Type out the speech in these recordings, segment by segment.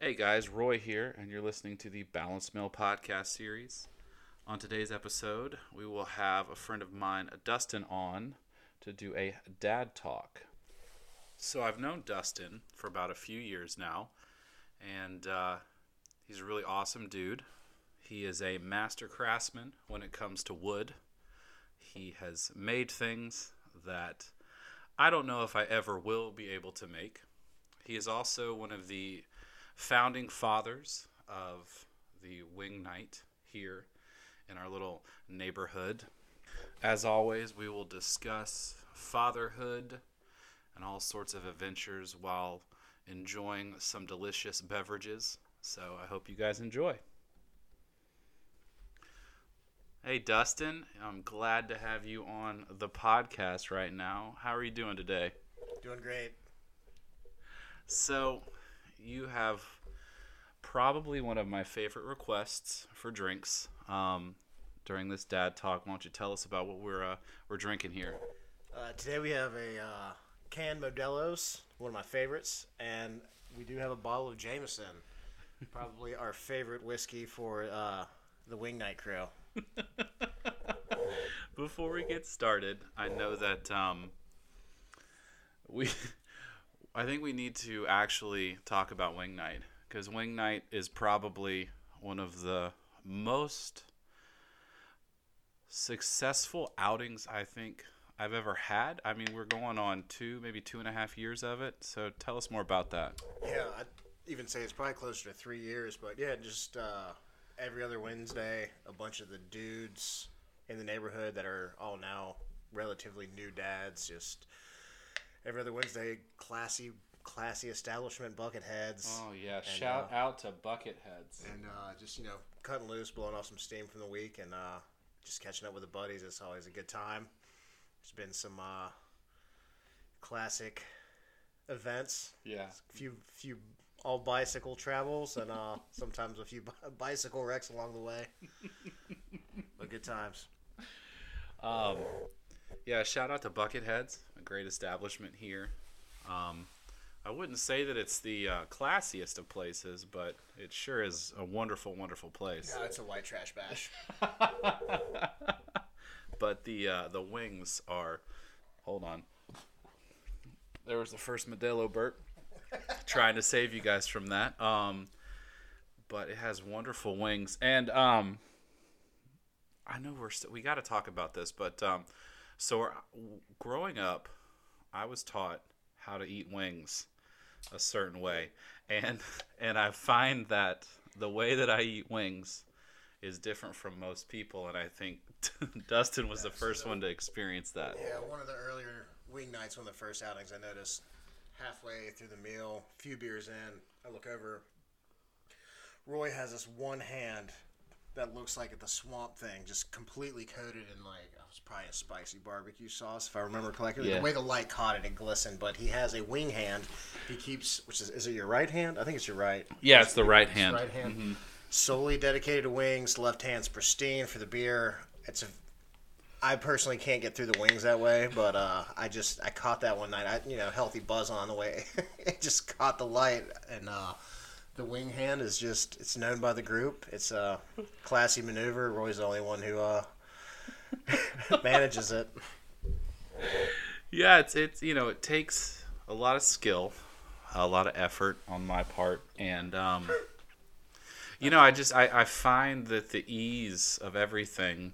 Hey guys, Roy here, and you're listening to the Balance Mill podcast series. On today's episode, we will have a friend of mine, Dustin, on to do a dad talk. So I've known Dustin for about a few years now, and uh, he's a really awesome dude. He is a master craftsman when it comes to wood. He has made things that I don't know if I ever will be able to make. He is also one of the founding fathers of the Wing Night here in our little neighborhood. As always, we will discuss fatherhood and all sorts of adventures while enjoying some delicious beverages. So I hope you guys enjoy. Hey, Dustin, I'm glad to have you on the podcast right now. How are you doing today? Doing great. So, you have probably one of my favorite requests for drinks um, during this dad talk. Why don't you tell us about what we're uh, we're drinking here? Uh, today we have a uh, canned Modelo's, one of my favorites, and we do have a bottle of Jameson, probably our favorite whiskey for uh, the Wing Night crew. Before we get started, I know that um, we, I think we need to actually talk about Wing Night because Wing Night is probably one of the most successful outings I think I've ever had. I mean, we're going on two, maybe two and a half years of it. So tell us more about that. Yeah, I'd even say it's probably closer to three years, but yeah, just uh, every other Wednesday, a bunch of the dudes in the neighborhood that are all now relatively new dads, just every other Wednesday, classy, classy establishment Bucketheads. Oh yeah! Shout uh, out to Bucketheads. and uh, just you know cutting loose, blowing off some steam from the week, and uh, just catching up with the buddies. It's always a good time. There's been some uh, classic events, Yeah. a few few all bicycle travels, and uh, sometimes a few bicycle wrecks along the way. but good times. Um, yeah, shout out to Bucketheads, a great establishment here. Um, I wouldn't say that it's the uh, classiest of places, but it sure is a wonderful, wonderful place. Yeah, it's a white trash bash. but the uh, the wings are. Hold on. There was the first Modelo burp. trying to save you guys from that. Um, but it has wonderful wings, and um, I know we're st- we got to talk about this, but um, so uh, growing up, I was taught how to eat wings a certain way, and and I find that the way that I eat wings is different from most people, and I think Dustin was the first one to experience that. Yeah, one of the earlier wing nights, one of the first outings, I noticed halfway through the meal, a few beers in, I look over. Roy has this one hand that looks like the swamp thing, just completely coated in like oh, it's probably a spicy barbecue sauce, if I remember correctly. Yeah. The way the light caught it, it glistened. But he has a wing hand. He keeps, which is is it your right hand? I think it's your right. Yeah, it's the right hand. Right hand. Solely dedicated to wings. Left hand's pristine for the beer. It's a. I personally can't get through the wings that way, but uh, I just I caught that one night. I you know healthy buzz on the way. it just caught the light, and uh, the wing hand is just it's known by the group. It's a classy maneuver. Roy's the only one who uh, manages it. Yeah, it's it's you know it takes a lot of skill, a lot of effort on my part, and um, you know I just I, I find that the ease of everything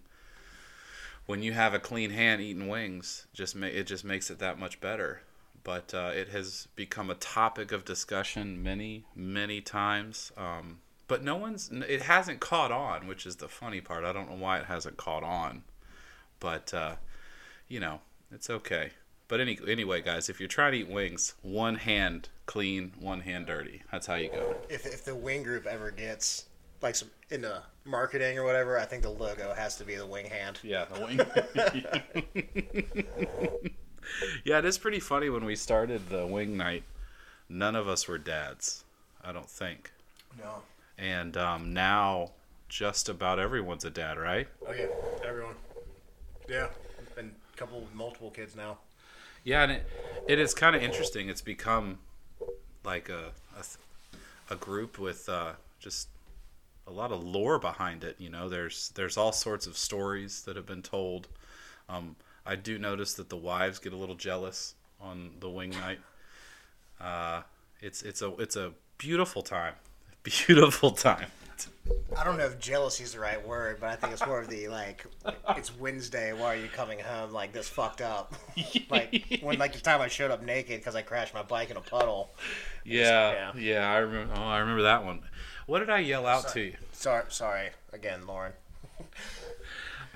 when you have a clean hand eating wings just ma- it just makes it that much better. But uh, it has become a topic of discussion many many times. Um, but no one's it hasn't caught on, which is the funny part. I don't know why it hasn't caught on, but uh, you know it's okay. But any anyway, guys, if you're trying to eat wings, one hand clean, one hand dirty. That's how you go. If if the wing group ever gets like some into marketing or whatever, I think the logo has to be the wing hand. Yeah, the wing. yeah, it is pretty funny when we started the wing night. None of us were dads, I don't think. No. And um, now, just about everyone's a dad, right? Oh yeah, everyone. Yeah, and a couple multiple kids now. Yeah, and it, it is kind of interesting. It's become like a, a a group with uh, just a lot of lore behind it. You know, there's there's all sorts of stories that have been told. Um, I do notice that the wives get a little jealous on the wing night. Uh, it's it's a it's a beautiful time, beautiful time. I don't know if jealousy is the right word, but I think it's more of the like, it's Wednesday. Why are you coming home like this fucked up? like when like the time I showed up naked because I crashed my bike in a puddle. Yeah, yeah. yeah, I remember. Oh, I remember that one. What did I yell out to you? Sorry, sorry again, Lauren.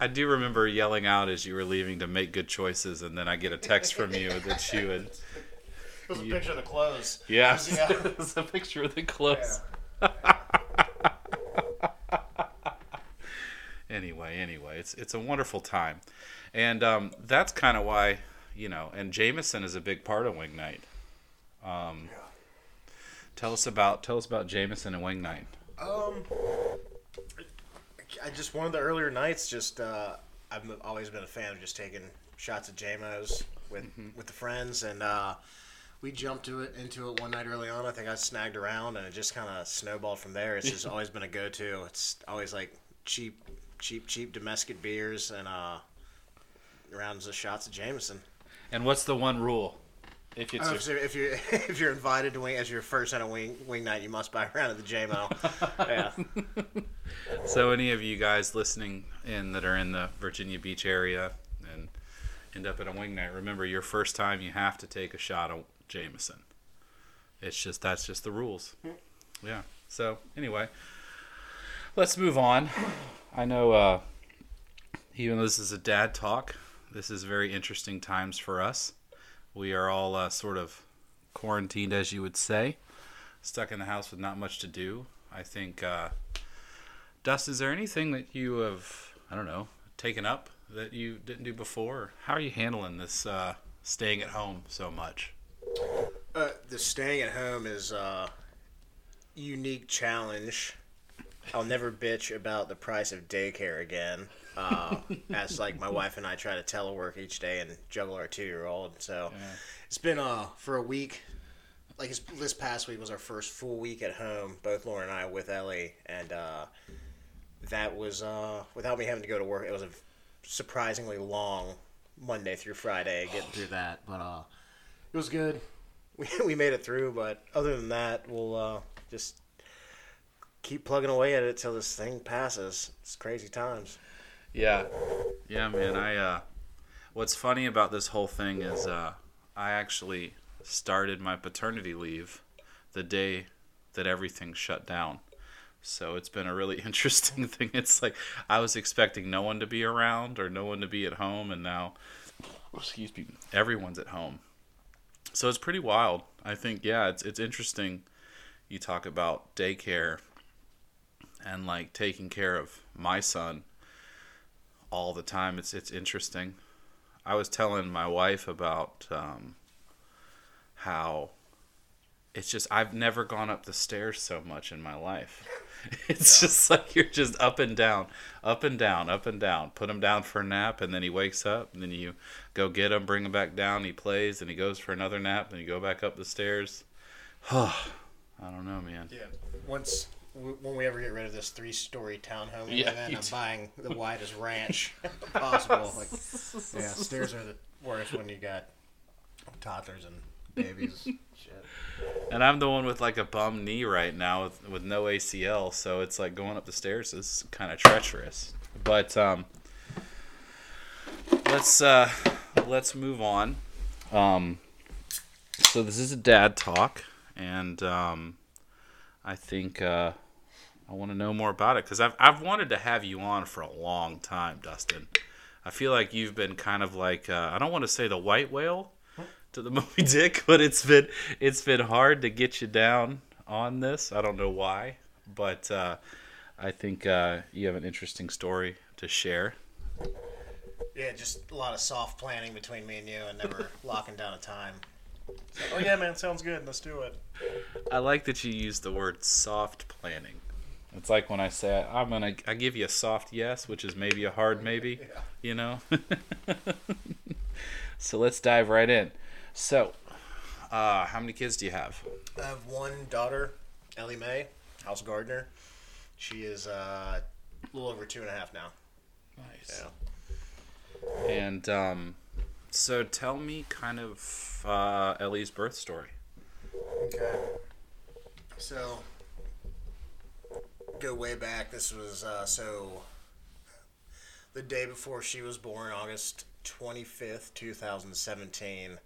I do remember yelling out as you were leaving to make good choices, and then I get a text from you that you had. It was a You- picture of the clothes. Yeah, Yeah. it's a picture of the clothes. anyway, anyway, it's it's a wonderful time, and um, that's kind of why you know. And Jameson is a big part of Wing Night. Um, tell us about tell us about Jameson and Wing Night. Um, I just one of the earlier nights. Just uh, I've always been a fan of just taking shots of Jamos with with the friends, and uh, we jumped to it into it one night early on. I think I snagged around, and it just kind of snowballed from there. It's just always been a go to. It's always like cheap, cheap, cheap domestic beers, and uh, rounds of shots of Jameson. And what's the one rule? If it's Oh, your- so if you're if you're invited to wing as your first night a wing wing night, you must buy a round of the Jamo. yeah. So, any of you guys listening in that are in the Virginia Beach area and end up at a wing night, remember your first time you have to take a shot of Jameson. It's just that's just the rules. Yeah. So anyway, let's move on. I know, uh, even though this is a dad talk, this is very interesting times for us. We are all uh, sort of quarantined, as you would say, stuck in the house with not much to do. I think. Uh, Dust, is there anything that you have, I don't know, taken up that you didn't do before? How are you handling this uh, staying at home so much? Uh, the staying at home is a unique challenge. I'll never bitch about the price of daycare again. Uh, as like my wife and I try to telework each day and juggle our two year old. So it's been uh for a week. Like this, this past week was our first full week at home, both Lauren and I with Ellie, and uh, that was uh, without me having to go to work. It was a surprisingly long Monday through Friday getting through that, but uh, it was good. We, we made it through, but other than that, we'll uh, just keep plugging away at it till this thing passes. It's crazy times. Yeah, yeah, man. I uh, what's funny about this whole thing is uh, I actually started my paternity leave the day that everything shut down. So it's been a really interesting thing. It's like I was expecting no one to be around or no one to be at home, and now, excuse me, everyone's at home. So it's pretty wild. I think yeah, it's it's interesting. You talk about daycare and like taking care of my son all the time. It's it's interesting. I was telling my wife about um, how it's just I've never gone up the stairs so much in my life. It's just like you're just up and down, up and down, up and down. Put him down for a nap, and then he wakes up, and then you go get him, bring him back down. He plays, and he goes for another nap, and you go back up the stairs. I don't know, man. Yeah. Once when we ever get rid of this three-story townhome we Yeah, live in, you I'm do. buying the widest ranch possible. Like, yeah, stairs are the worst when you got toddlers and babies. Shit. And I'm the one with like a bum knee right now with, with no ACL, so it's like going up the stairs is kind of treacherous. But um, let's uh, let's move on. Um, so this is a dad talk, and um, I think uh, I want to know more about it because I've I've wanted to have you on for a long time, Dustin. I feel like you've been kind of like uh, I don't want to say the white whale to the Moby Dick, but it's been it's been hard to get you down on this. I don't know why, but uh, I think uh, you have an interesting story to share. Yeah, just a lot of soft planning between me and you, and never locking down a time. So, oh yeah, man, sounds good. Let's do it. I like that you use the word soft planning. It's like when I say I'm gonna I give you a soft yes, which is maybe a hard maybe. Yeah. You know. so let's dive right in. So, uh, how many kids do you have? I have one daughter, Ellie Mae, house gardener. She is uh, a little over two and a half now. Nice. Yeah. And um, so tell me kind of uh, Ellie's birth story. Okay. So, go way back. This was uh, so the day before she was born, August twenty fifth, two thousand seventeen.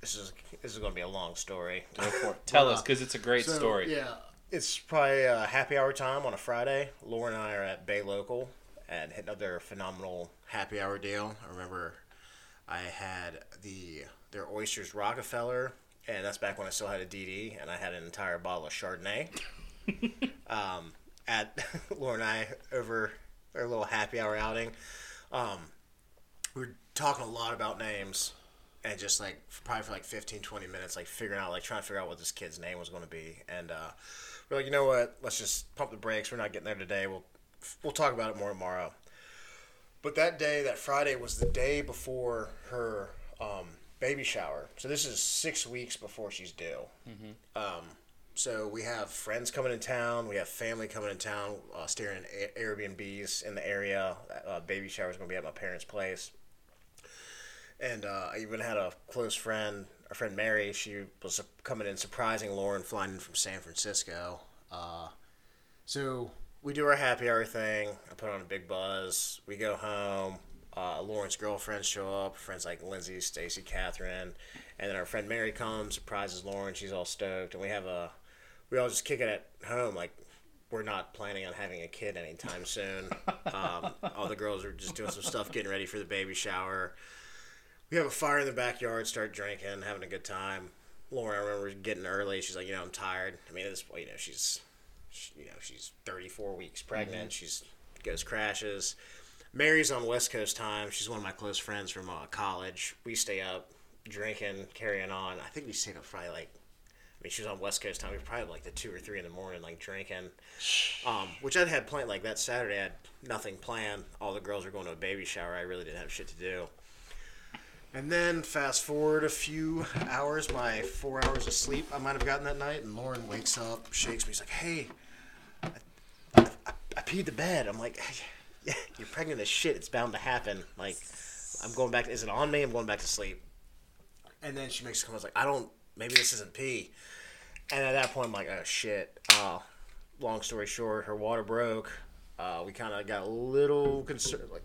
This is this is going to be a long story. Go for it. Tell us, because it's a great So, story. Yeah, it's probably a happy hour time on a Friday. Lauren and I are at Bay Local and hitting up their phenomenal happy hour deal. I remember I had the their oysters Rockefeller, and that's back when I still had a DD, and I had an entire bottle of Chardonnay. um, at Lauren and I over our little happy hour outing. Um, we were talking a lot about names and just like probably for like 15 20 minutes like figuring out like trying to figure out what this kid's name was going to be. And uh, we're like you know what? Let's just pump the brakes. We're not getting there today. We'll we'll talk about it more tomorrow. But that day that friday was the day before her um, baby shower. So this is six weeks before she's due. Um, so we have friends coming in town. We have family coming in town, uh, staying in Airbnbs in the area. Uh, baby shower is going to be at my parents' place. And uh, I even had a close friend, our friend Mary. She was coming in surprising Lauren, flying in from San Francisco. Uh, so we do our happy hour thing. I put on a big buzz. We go home. Uh, Lauren's girlfriends show up. Friends like Lindsay, Stacy, Catherine, and then our friend Mary comes, surprises Lauren. She's all stoked, and we have a we all just kick it at home like we're not planning on having a kid anytime soon. Um, all the girls are just doing some stuff, getting ready for the baby shower. We have a fire in the backyard, start drinking, having a good time. Lauren, I remember getting early. She's like, you know, I'm tired. I mean, at this point, you know, she's, she, you know, she's 34 weeks pregnant. She's goes crashes. Mary's on West Coast time. She's one of my close friends from uh, college. We stay up drinking, carrying on. I think we stayed up probably like mean, she was on West Coast time. We were probably like the two or three in the morning, like drinking. Um, which I'd had planned. Like that Saturday, I had nothing planned. All the girls were going to a baby shower. I really didn't have shit to do. And then fast forward a few hours, my four hours of sleep I might have gotten that night, and Lauren wakes up, shakes me. She's like, "Hey, I, I, I peed the bed." I'm like, "Yeah, you're pregnant as shit. It's bound to happen." Like, I'm going back. Is it on me? I'm going back to sleep. And then she makes a comment like, "I don't. Maybe this isn't pee." And at that point, I'm like, "Oh shit." Uh, long story short, her water broke. Uh, we kind of got a little concerned. Like,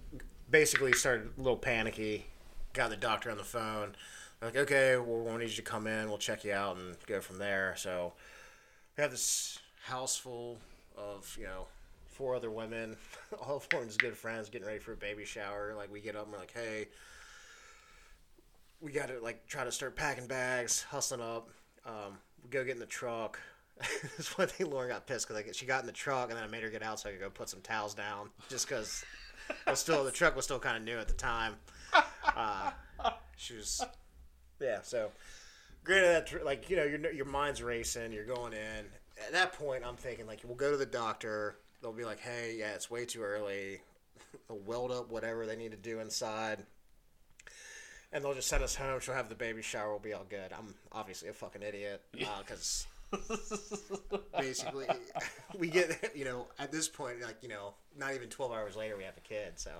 basically, started a little panicky. Got the doctor on the phone. Like, okay, well, we'll need you to come in. We'll check you out and go from there. So we have this house full of you know four other women, all of Lauren's good friends, getting ready for a baby shower. Like we get up and we're like, hey, we got to like try to start packing bags, hustling up. Um, go get in the truck. That's one thing Lauren got pissed because like, she got in the truck and then I made her get out so I could go put some towels down just because was still the truck was still kind of new at the time. Uh, she was, yeah. So, granted, that tr- like you know your your mind's racing, you're going in. At that point, I'm thinking like we'll go to the doctor. They'll be like, hey, yeah, it's way too early. They'll weld up whatever they need to do inside. And they'll just send us home. She'll have the baby shower. We'll be all good. I'm obviously a fucking idiot because basically we get you know at this point like you know not even 12 hours later we have a kid so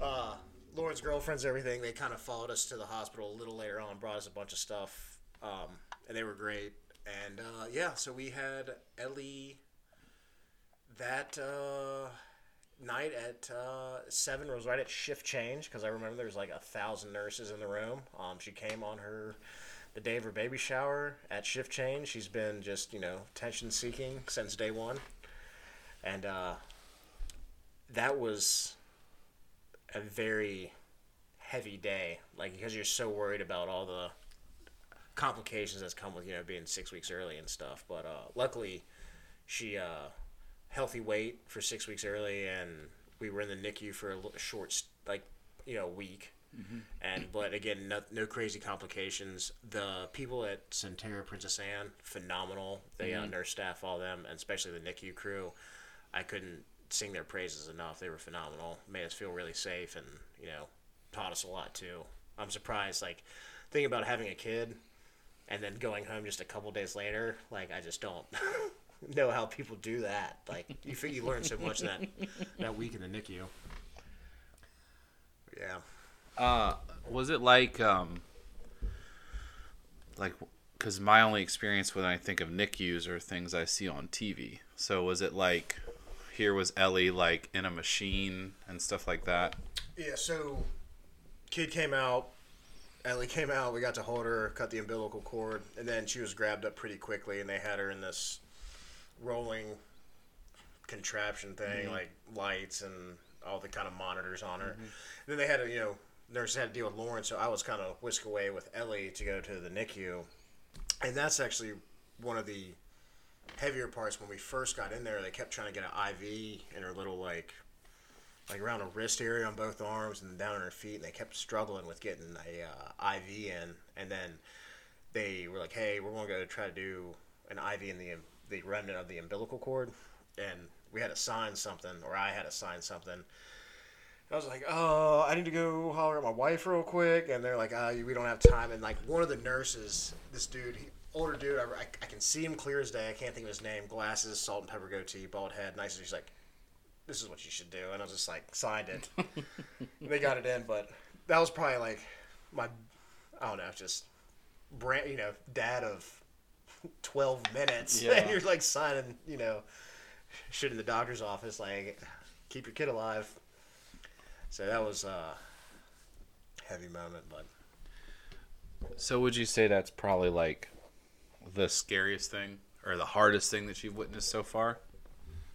uh lauren's girlfriends and everything they kind of followed us to the hospital a little later on brought us a bunch of stuff um and they were great and uh yeah so we had ellie that uh night at uh, seven was right at shift change because I remember there was like a thousand nurses in the room. Um, she came on her the day of her baby shower at shift change. She's been just you know attention seeking since day one, and uh, that was a very heavy day. Like because you're so worried about all the complications that's come with you know being six weeks early and stuff. But uh, luckily, she uh, healthy weight for six weeks early, and we were in the NICU for a short, like you know, week. And but again, no, no crazy complications. The people at Sentara Princess Anne, phenomenal. They uh, nurse staff, all them, and especially the NICU crew. I couldn't sing their praises enough. They were phenomenal. Made us feel really safe, and you know, taught us a lot too. I'm surprised. Like thinking about having a kid, and then going home just a couple days later. Like I just don't know how people do that. Like you think you learn so much that that week in the NICU. Yeah. Uh, was it like um, like because my only experience when I think of NICUs are things I see on TV. So was it like here was Ellie like in a machine and stuff like that? Yeah. So, kid came out. Ellie came out. We got to hold her, cut the umbilical cord, and then she was grabbed up pretty quickly, and they had her in this rolling contraption thing, like lights and all the kind of monitors on her. Then they had to, you know, nurses had to deal with Lauren, so I was kind of whisked away with Ellie to go to the NICU, and that's actually one of the heavier parts. When we first got in there, they kept trying to get an IV in her little like, like around her wrist area on both arms and down on her feet, and they kept struggling with getting a uh, IV in, and then they were like, "Hey, we're going to go try to do an IV in the the remnant of the umbilical cord," and we had to sign something, or I had to sign something. I was like, "Oh, I need to go holler at my wife real quick," and they're like, "Ah, we don't have time." And like one of the nurses, this dude, he, older dude, I, I, I can see him clear as day. I can't think of his name. Glasses, salt and pepper goatee, bald head, nice. He's like, "This is what you should do," and I was just like, signed it. they got it in, but that was probably like my, I don't know, just brand, you know, dad of twelve minutes, Yeah. and you're like signing, you know, shit in the doctor's office, like keep your kid alive. So that was a heavy moment, but So would you say that's probably like the scariest thing or the hardest thing that you've witnessed so far?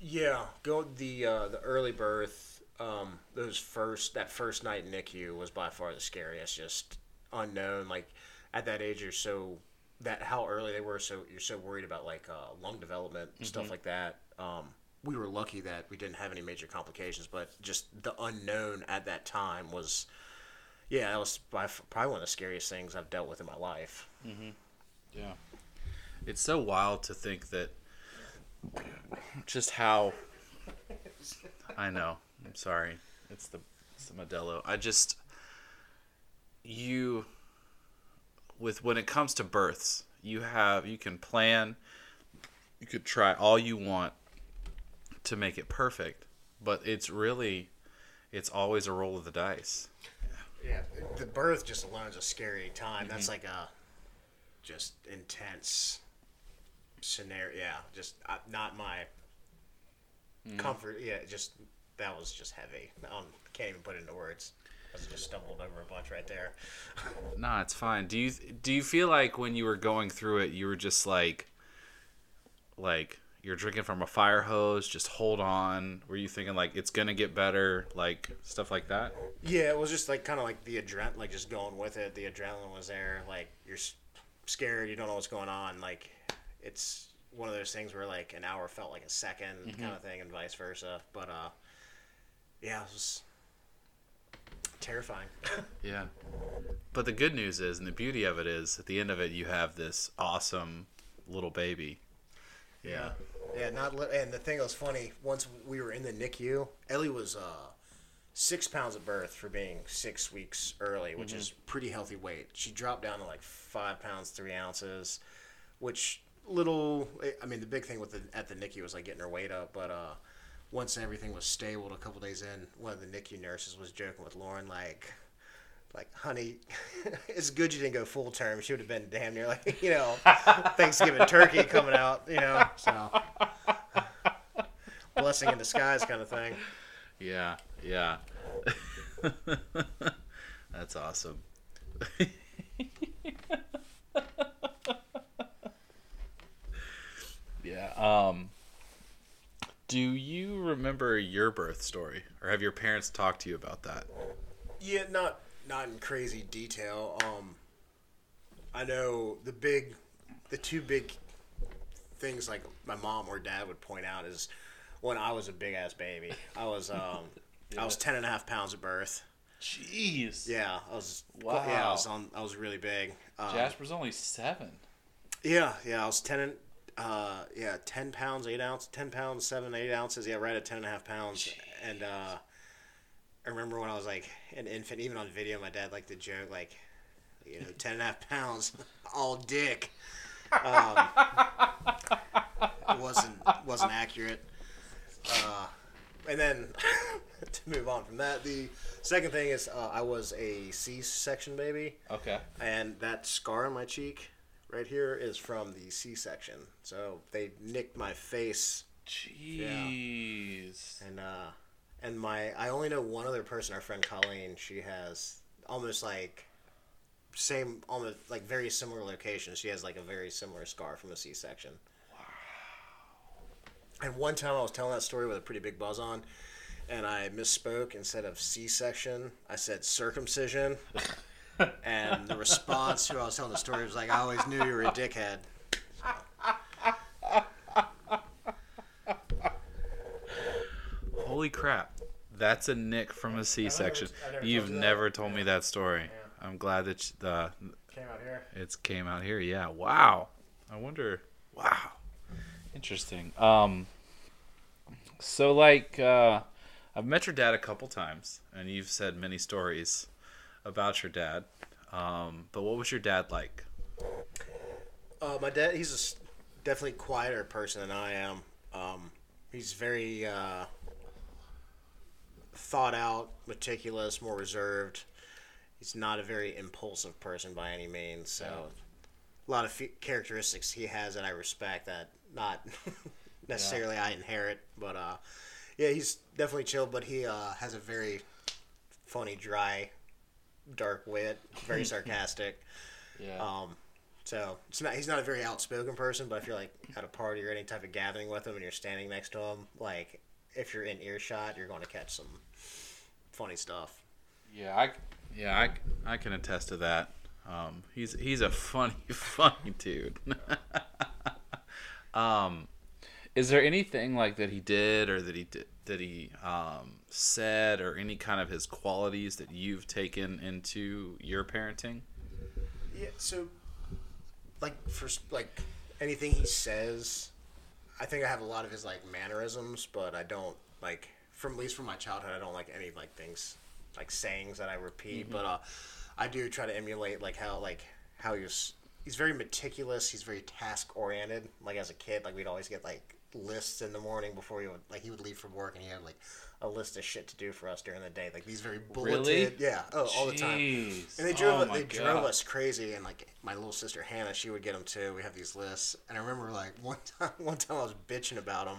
yeah, go the uh, the early birth. Um, those first that first night in NICU was by far the scariest. Just unknown. Like at that age, you're so that how early they were. So you're so worried about like uh, lung development stuff like that. Um, we were lucky that we didn't have any major complications, but just the unknown at that time was, yeah, that was by, f- probably one of the scariest things I've dealt with in my life. Mm-hmm. Yeah. It's so wild to think that just how I know. I'm sorry. It's the it's the Modelo. I just you with when it comes to births, you have you can plan you could try all you want to make it perfect, but it's really it's always a roll of the dice. Yeah, the birth just alone is a scary time. That's like a just intense scenario. Yeah, just uh, not my comfort. Yeah, just that was just heavy. I don't, can't even put it into words. I just stumbled over a bunch right there. No, it's fine. Do you do you feel like when you were going through it, you were just like, like you're drinking from a fire hose? Just hold on. Were you thinking like it's gonna get better, like stuff like that? Yeah, it was just like kind of like the adrenaline, like just going with it. The adrenaline was there. Like you're s- scared, you don't know what's going on. Like it's one of those things where like an hour felt like a 2nd kind of thing, and vice versa. But uh, yeah, it was terrifying. Yeah. But the good news is, and the beauty of it is, at the end of it, you have this awesome little baby. Yeah. Yeah, not li- and the thing that was funny. Once we were in the NICU, Ellie was uh, six pounds at birth for being six weeks early, which is pretty healthy weight. She dropped down to like five pounds three ounces, which little. I mean, the big thing with the at the NICU was like getting her weight up, but uh, once everything was stable, a couple days in, one of the NICU nurses was joking with Lauren like. Like, honey, it's good you didn't go full term. She would have been damn near like, you know, Thanksgiving turkey coming out, you know. So, blessing in disguise kind of thing. Yeah. Yeah. That's awesome. yeah. Um do you remember your birth story or have your parents talked to you about that? Yeah, not not in crazy detail. Um, I know the big, the two big things like my mom or dad would point out is when I was a big ass baby. I was um, I was ten and a half pounds at birth. Jeez. Yeah, I was. Wow. Yeah, I was on. I was really big. Um, Jasper's only 7. Yeah, yeah, I was ten and uh, yeah, ten pounds, eight ounces, ten pounds, seven, eight ounces. Yeah, right at ten and a half and a half pounds. And uh, I remember when I was like an infant, even on video, my dad liked to joke like, you know, ten and a half and a half pounds, all dick. Um, it wasn't wasn't accurate. Uh, and then to move on from that, the second thing is uh, I was a C-section baby, Okay. and that scar on my cheek right here is from the C-section. So they nicked my face, Jeez. and uh, and my I only know one other person, our friend Colleen. She has almost like same, almost like very similar location. She has like a very similar scar from a C-section. Wow. And one time I was telling that story with a pretty big buzz on, and I misspoke. Instead of C-section, I said circumcision. and the response to who I was telling the story was like, "I always knew you were a dickhead." Holy crap. That's a nick from a C-section. I never You've told you that. never told me that story. I'm glad that sh- the Came out here. it's came out here. Yeah. Wow. I wonder. Wow. Interesting. Um. So like, uh, I've met your dad a couple times, and you've said many stories about your dad. Um, but what was your dad like? Uh, my dad, he's a definitely quieter person than I am. Um, he's very uh, thought out, meticulous, more reserved. He's not a very impulsive person by any means. So, a lot of fe- characteristics he has that I respect that not necessarily I inherit. But uh, yeah, he's definitely chill. But he uh, has a very funny, dry, dark wit. Very sarcastic. Yeah. Um, so it's not, he's not a very outspoken person, but if you're like at a party or any type of gathering with him and you're standing next to him, like if you're in earshot, you're going to catch some funny stuff. Yeah, I yeah I, I can attest to that. Um, he's he's a funny funny dude. um, is there anything like that he did or that he did that he um, said or any kind of his qualities that you've taken into your parenting? Yeah. So, like for like anything he says, I think I have a lot of his like mannerisms, but I don't like from at least from my childhood, I don't like any like things like sayings that I repeat. But uh, I do try to emulate like how like how he was. He's very meticulous. He's very task oriented. Like as a kid, like we'd always get like lists in the morning before he would like he would leave from work and he had like a list of shit to do for us during the day. Like these very bulleted, Really? yeah, oh, all the time. And they drove Oh they drove us crazy, and like my little sister Hannah, she would get them too. We have these lists, and I remember like one time, one time I was bitching about them.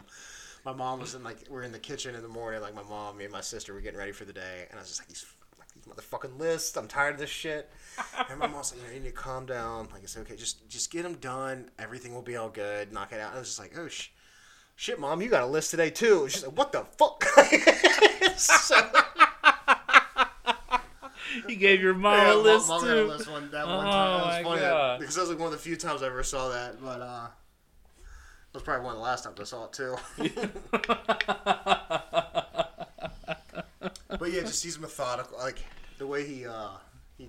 My mom was in like we're in the kitchen in the morning, like my mom, me and my sister were getting ready for the day, and I was just like these. like, These motherfucking lists. I'm tired of this shit. And my mom's like, you, know, you need to calm down. Like it's okay. Just just get them done. Everything will be all good. Knock it out. And I was just like, oh sh- shit, mom, you got a list today too. She's like, what the fuck? so, He gave your mom Yeah, a Mom- list Mom too. list one, that Oh one time. That my was funny God. that, because that was like one of the few times I ever saw that. But uh, that was probably one of the last times I saw it too. but yeah, just he's methodical. Like the way he uh, he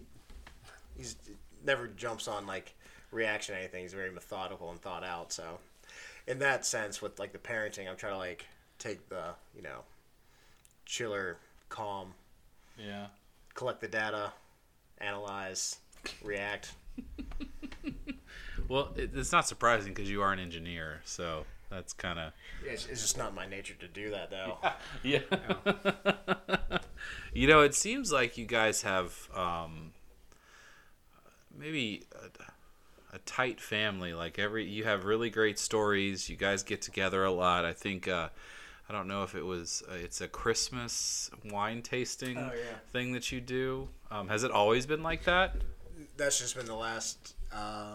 he's never jumps on like reaction or anything. He's very methodical and thought out. So in that sense, with like the parenting, I'm trying to like take the you know chiller, calm, yeah. collect the data, analyze, react. Well, it, it's not surprising because you are an engineer, so that's kind of It's, it's just not my nature to do that, though. Yeah. you know, it seems like you guys have um, maybe a, a tight family. Like every, you have really great stories. You guys get together a lot. I think. Uh, I don't know if it was. Uh, it's a Christmas wine tasting Oh, yeah. thing that you do. Um, has it always been like that? That's just been the last uh,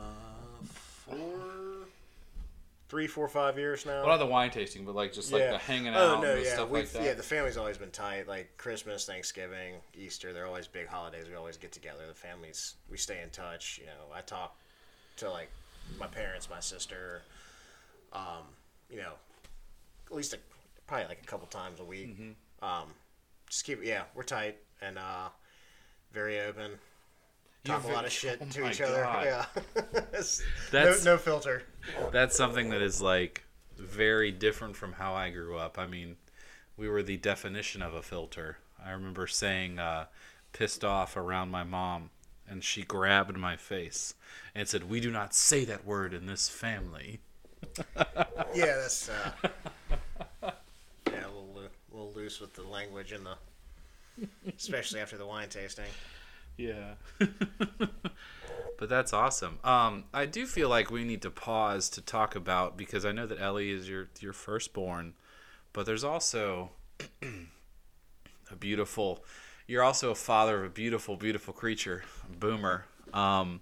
four, three, four, five years now. Well, not the wine tasting, but like just like the hanging out Oh no, and yeah, stuff we've, like that. yeah. The family's always been tight. Like Christmas, Thanksgiving, Easter. They're always big holidays. We always get together. The families. We stay in touch. You know, I talk to like my parents, my sister. Um, you know, at least a, probably like a couple times a week. Mm-hmm. Um, just keep. Yeah, we're tight and uh, very open. Talk a lot of shit oh to each other. Yeah, That's- no, no filter. that's something that is like very different from how I grew up. I mean, we were the definition of a filter. I remember saying uh, pissed off around my mom and she grabbed my face and said, "We do not say that word in this family." Yeah, that's uh, yeah, a little, a little loose with the language and the, especially after the wine tasting. Yeah. but that's awesome. Um, I do feel like we need to pause to talk about because I know that Ellie is your your firstborn, but there's also a beautiful. You're also a father of a beautiful, beautiful creature, Boomer. Um,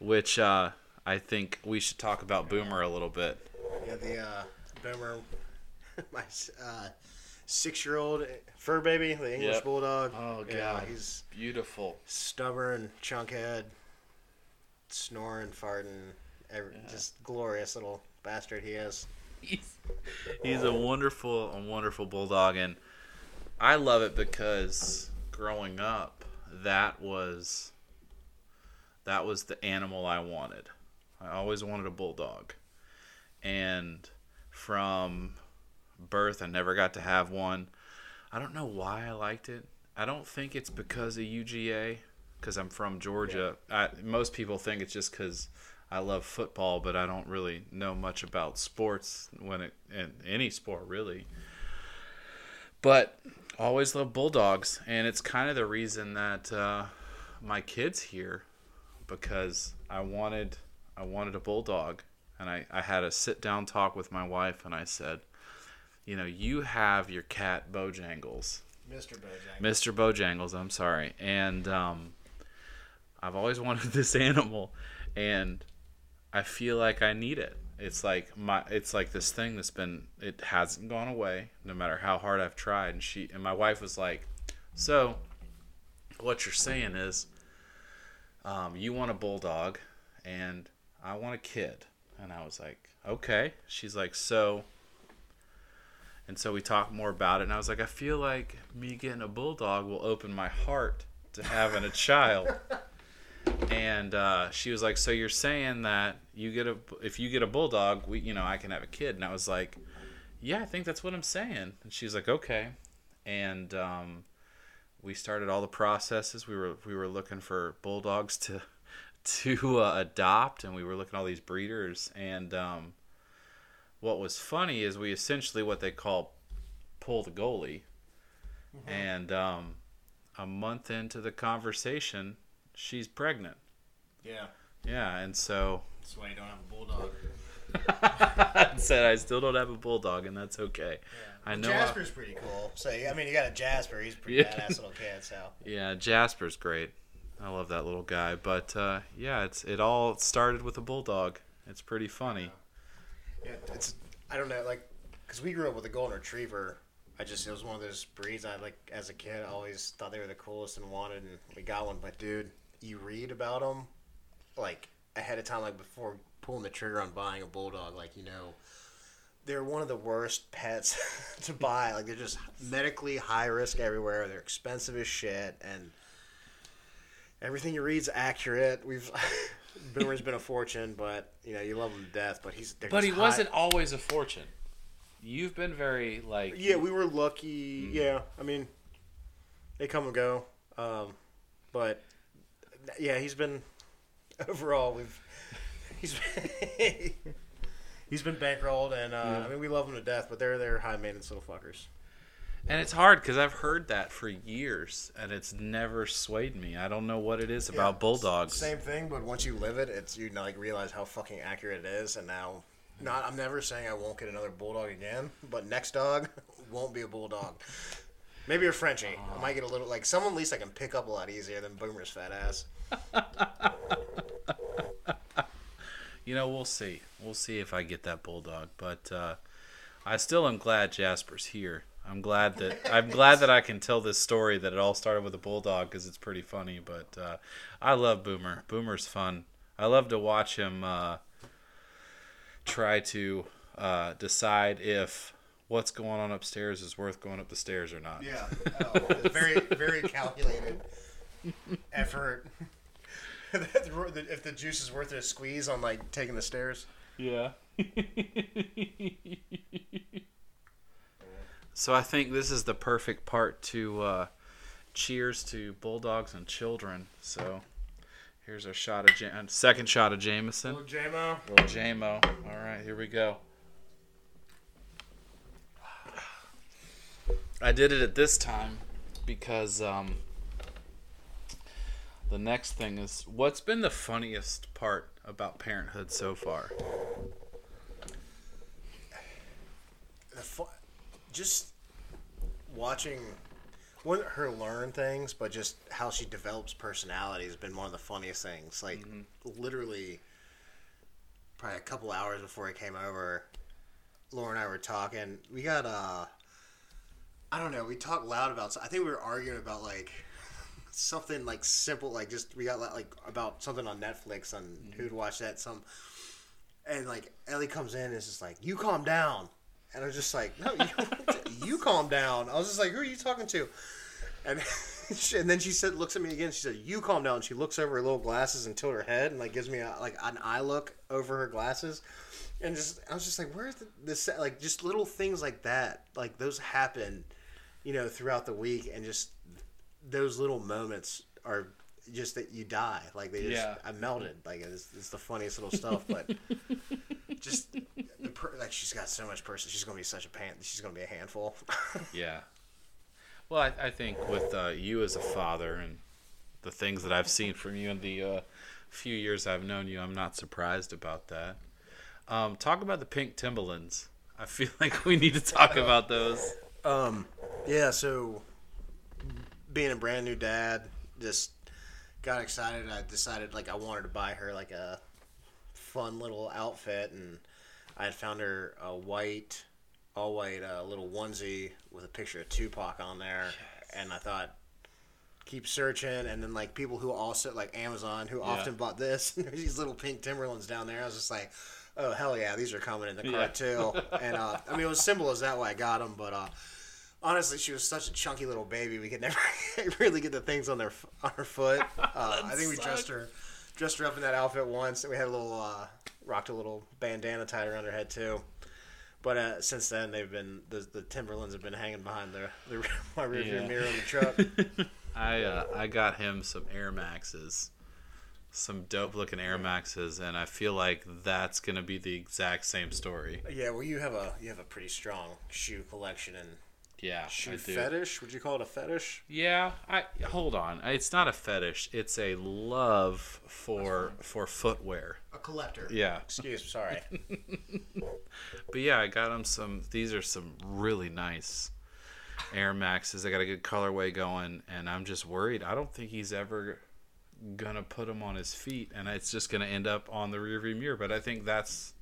which uh, I think we should talk about Boomer a little bit. Yeah, the uh, boomer, my uh, six-year-old fur baby, the English Yep. bulldog. Oh, yeah, God. he's Beautiful. stubborn, chunkhead, snoring, farting, every, just glorious little bastard he is. he's, he's a wonderful, a wonderful bulldog, and I love it because growing up, that was that was the animal I wanted. I always wanted a bulldog, and from birth, I never got to have one. I don't know why I liked it. I don't think it's because of UGA, because I'm from Georgia. I, most people think it's just because I love football, but I don't really know much about sports when it in any sport really. But always love bulldogs, and it's kind of the reason that uh, my kids here, because I wanted I wanted a bulldog, and I I had a sit down talk with my wife, and I said, you know, you have your cat Bojangles. Mr. Bojangles. Mr. Bojangles, I'm sorry. And um, I've always wanted this animal, and I feel like I need it. It's like my, it's like this thing that's been, it hasn't gone away, no matter how hard I've tried. And she, and my wife was like, so, what you're saying is, um, you want a bulldog, and I want a kid. And I was like, okay. She's like, so. And so we talked more about it, and I was like, I feel like me getting a bulldog will open my heart to having a child. And uh, she was like, "So you're saying that you get a if you get a bulldog, we you know I can have a kid?" And I was like, "Yeah, I think that's what I'm saying." And she's like, "Okay." And um, we started all the processes. We were we were looking for bulldogs to to uh, adopt, and we were looking at all these breeders. And um, what was funny is we essentially what they call pull the goalie. And um, a month into the conversation, she's pregnant. Yeah, Yeah, and so that's why you don't have a bulldog. I said I still don't have a bulldog, and that's okay. I know. I- Jasper's pretty cool. So I mean, you got a Jasper. He's a pretty Yeah. badass little kid. So yeah, Jasper's great. I love that little guy. But uh, yeah, it's it all started with a bulldog. It's pretty funny. yeah, it's I don't know like because we grew up with a golden retriever. I just it was one of those breeds I like as a kid. I always thought they were the coolest and wanted, and we got one. But dude, you read about them like ahead of time, like before pulling the trigger on buying a bulldog. Like you know, they're one of the worst pets to buy. Like they're just medically high risk everywhere. They're expensive as shit, and everything you read's accurate. We've Boomer's been a fortune, but you know you love him to death. But he's But he high- wasn't always a fortune. You've been very like Yeah, we were lucky. Yeah, I mean, they come and go, um, but yeah, he's been overall. We've he's been, he's been bankrolled, and uh, I mean we love him to death. But they're they're high maintenance little fuckers. And it's hard because I've heard that for years, and it's never swayed me. I don't know what it is about Yeah, bulldogs. Same thing, but once you live it, it's you like realize how fucking accurate it is, and now. Not, I'm never saying I won't get another bulldog again, but next dog won't be a bulldog. Maybe a Frenchie. I might get a little like someone at least I can pick up a lot easier than Boomer's fat ass. You know, we'll see. We'll see if I get that bulldog, but uh, I still am glad Jasper's here. I'm glad that I'm glad that I can tell this story that it all started with a bulldog because it's pretty funny. But uh, I love Boomer. Boomer's fun. I love to watch him uh, try to uh, decide if what's going on upstairs is worth going up the stairs or not. Yeah, oh, very very calculated effort. if the juice is worth it a squeeze on like taking the stairs. Yeah. so I think this is the perfect part to uh, cheers to bulldogs and children. So Here's our shot of Jam- second shot of Jameson. Little Jamo. Little Jamo. All right, here we go. I did it at this time because um, the next thing is what's been the funniest part about parenthood so far? The fu- just watching one her learn things, but just how she develops personality has been one of the funniest things. Like literally, probably a couple hours before I came over, Lauren and I were talking. We got uh, I don't know. We talked loud about. I think we were arguing about like something like simple, like just we got like about something on Netflix on mm-hmm. who'd watch that some. And like Ellie comes in and is just like, "You calm down," and I was just like, "No, you, you calm down." I was just like, "Who are you talking to?" And she, and then she said, looks at me again. She said, "You calm down." And She looks over her little glasses and tilt her head and like gives me a, like an eye look over her glasses, and just I was just like, "Where's the, this?" Like just little things like that, like those happen, you know, throughout the week, and just those little moments are just that you die. Like they just, Yeah. I melted. Like it's, it's the funniest little stuff, but just the per, like she's got so much person. She's gonna be such a pan. She's gonna be a handful. Yeah. Well, I, I think with uh, you as a father and the things that I've seen from you in the uh, few years I've known you, I'm not surprised about that. Um, talk about the pink Timberlands. I feel like we need to talk about those. Um, yeah. So being a brand new dad, just got excited. I decided like I wanted to buy her like a fun little outfit, and I had found her a white, all white uh, little onesie with a picture of Tupac on there, and I thought. Keep searching, and then like people who also like Amazon who often bought this. these little pink Timberlands down there. I was just like, oh hell yeah, these are coming in the Yeah. cart too. and uh, I mean, it was simple as that why I got them, but uh, honestly, she was such a chunky little baby. We could never really get the things on their on her foot. Uh, I think we dressed her dressed her up in that outfit once, and we had a little uh, rocked a little bandana tied around her head too. But uh, since then, they've been the, the Timberlands have been hanging behind the, the my rearview Yeah. mirror in the truck. I uh, I got him some Air Maxes, some dope looking Air Maxes, and I feel like that's gonna be the exact same story. yeah, well, you have a you have a pretty strong shoe collection and Yeah, shoe I do. fetish. Would you call it a fetish? Yeah, I hold on. It's not a fetish. It's a love for for footwear. A collector. Yeah. Excuse, me. sorry. But yeah, I got him some. These are some really nice Air Maxes. I got a good colorway going, and I'm just worried. I don't think he's ever gonna put them on his feet, and it's just gonna end up on the rearview mirror. But I think that's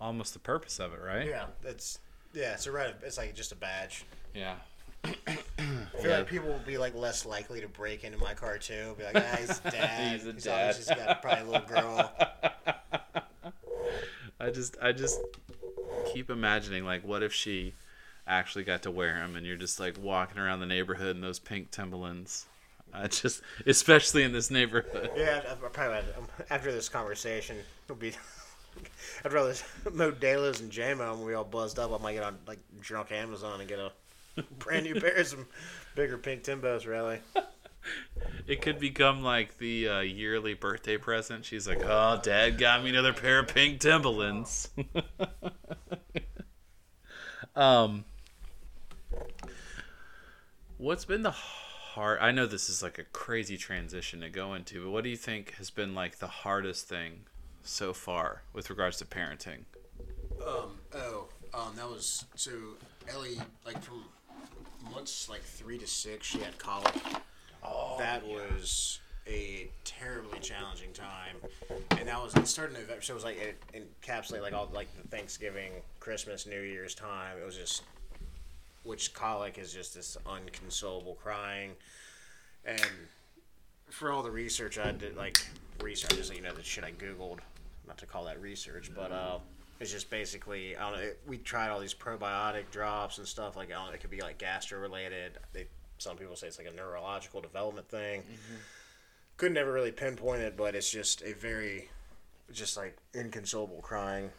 almost the purpose of it, right? yeah, it's yeah, it's a red. It's like just a badge. Yeah. I feel like people will be like less likely to break into my car too. Be like, ah, he's a dad. He's a He's dad." obviously got probably a little girl. I just I just keep imagining like what if she actually got to wear them and you're just like walking around the neighborhood in those pink Timberlands. I just especially in this neighborhood. Yeah, I, I probably um, after this conversation, it'll be. I'd rather Modelos and Jamo and we all buzzed up. I might get on like drunk Amazon and get a brand new pair of some bigger pink Timbos, really. It could become like the uh, yearly birthday present. She's like, "Oh, Dad got me another pair of pink Timberlands." um, what's been the hard? I know this is like a crazy transition to go into, but what do you think has been like the hardest thing so far with regards to parenting? Um. Oh. Um. That was so Ellie. Like from months like three to six, she had colic. Oh, that was a terribly challenging time, and that was it started in November. So it was like it encapsulated like all like the Thanksgiving, Christmas, New Year's time. It was just which colic is just this unconsolable crying, and for all the research I did, like research, just you know the shit I googled, not to call that research, but uh, it's just basically I don't know. It, we tried all these probiotic drops and stuff like I don't know, it could be like gastro related. They some people say it's like a neurological development thing. Couldn't ever really pinpoint it, but it's just a very, just like inconsolable crying.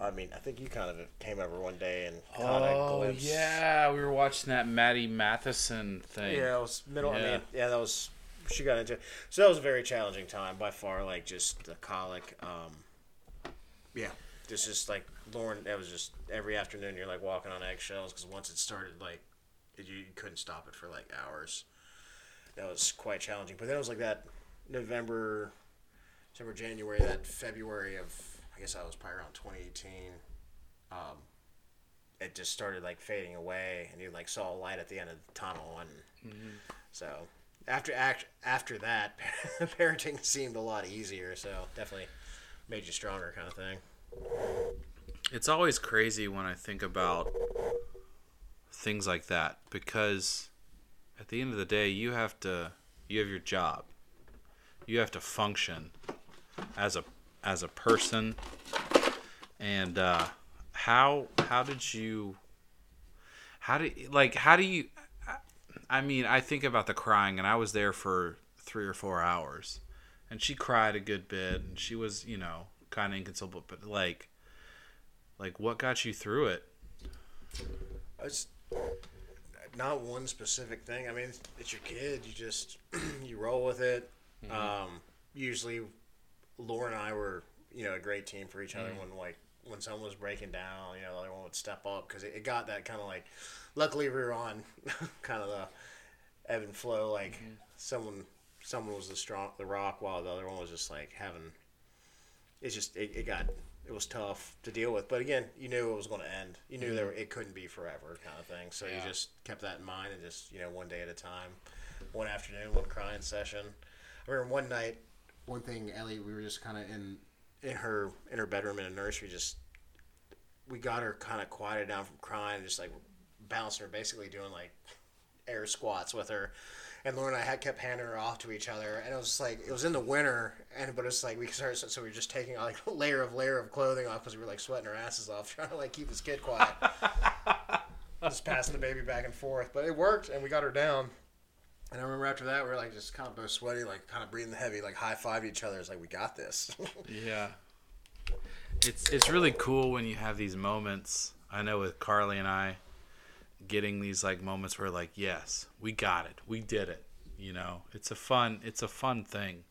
I mean, I think you kind of came over one day and caught a Oh glimpse. yeah, we were watching that Matty Matheson thing. Yeah, it was middle. I mean, yeah, that was she got into. So that was a very challenging time by far. Like just the colic. Um, yeah, this is like Lauren. That was just every afternoon. You're like walking on eggshells because once it started, like it, you couldn't stop it for like hours. That was quite challenging. But then it was like that November, December, January, that February of I guess I was probably around 2018. Um, it just started like fading away, and you like saw a light at the end of the tunnel, and so after act after that, parenting seemed a lot easier. So definitely made you stronger, kind of thing. It's always crazy when I think about things like that because at the end of the day, you have to you have your job. You have to function as a as a person. And uh, how how did you how did like how do you I mean, I think about the crying and I was there for 3 or 4 hours. And she cried a good bit and she was, you know, kind of inconsolable, but like like what got you through it? It's not one specific thing. I mean, it's, your kid. You just you roll with it. Mm-hmm. Um, usually, Lauren and I were you know a great team for each other. Mm-hmm. When like when someone was breaking down, you know, the other one would step up because it, it got that kind of like. Luckily, we were on kind of the ebb and flow. Like mm-hmm. someone someone was the strong the rock, while the other one was just like having. It's just it, it got it was tough to deal with, but again, you knew it was going to end. You knew there it couldn't be forever, kind of thing. So Yeah. you just kept that in mind and just you know one day at a time, one afternoon, one crying session. I remember one night, one thing, Ellie, we were just kind of in in her in her bedroom in a nursery, just we got her kind of quieted down from crying, just like bouncing her, basically doing like air squats with her. And Lauren and I had kept handing her off to each other, and it was like it was in the winter, and but it's like we started, so we were just taking like layer of layer of clothing off because we were like sweating our asses off trying to like keep this kid quiet, just passing the baby back and forth. But it worked, and we got her down. And I remember after that, we were like just kind of both sweaty, like kind of breathing heavy, like high five each other. It's like we got this. Yeah. It's it's really cool when you have these moments. I know with Carly and I getting these like moments where like, yes, we got it. We did it. You know, it's a fun it's a fun thing.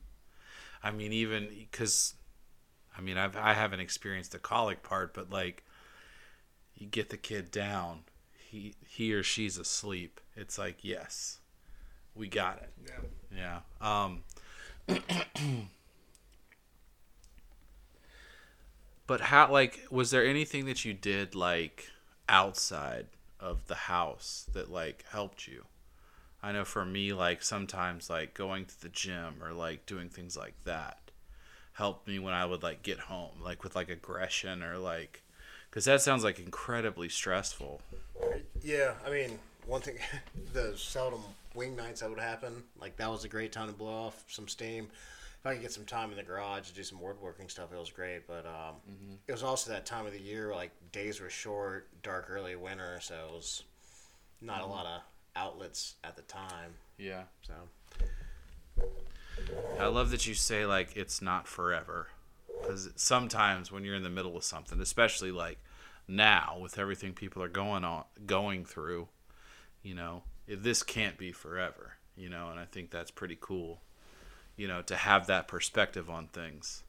I mean even cuz I mean I've I haven't experienced the colic part, but like you get the kid down, he he or she's asleep. It's like, yes. We got it. yeah. Yeah. Um But how like was there anything that you did like outside of the house that like helped you? I know for me like sometimes like going to the gym or like doing things like that helped me when I would like get home like with like aggression or like cuz that sounds like incredibly stressful. Yeah, I mean, one thing, the seldom wing nights that would happen, like that was a great time to blow off some steam. If I could get some time in the garage to do some woodworking stuff, it was great. But um, it was also that time of the year, like days were short, dark early winter, so it was not a lot of outlets at the time. Yeah. So I love that you say like it's not forever, because sometimes when you're in the middle of something, especially like now with everything people are going on going through, you know, if this can't be forever, you know, and I think that's pretty cool, you know, to have that perspective on things.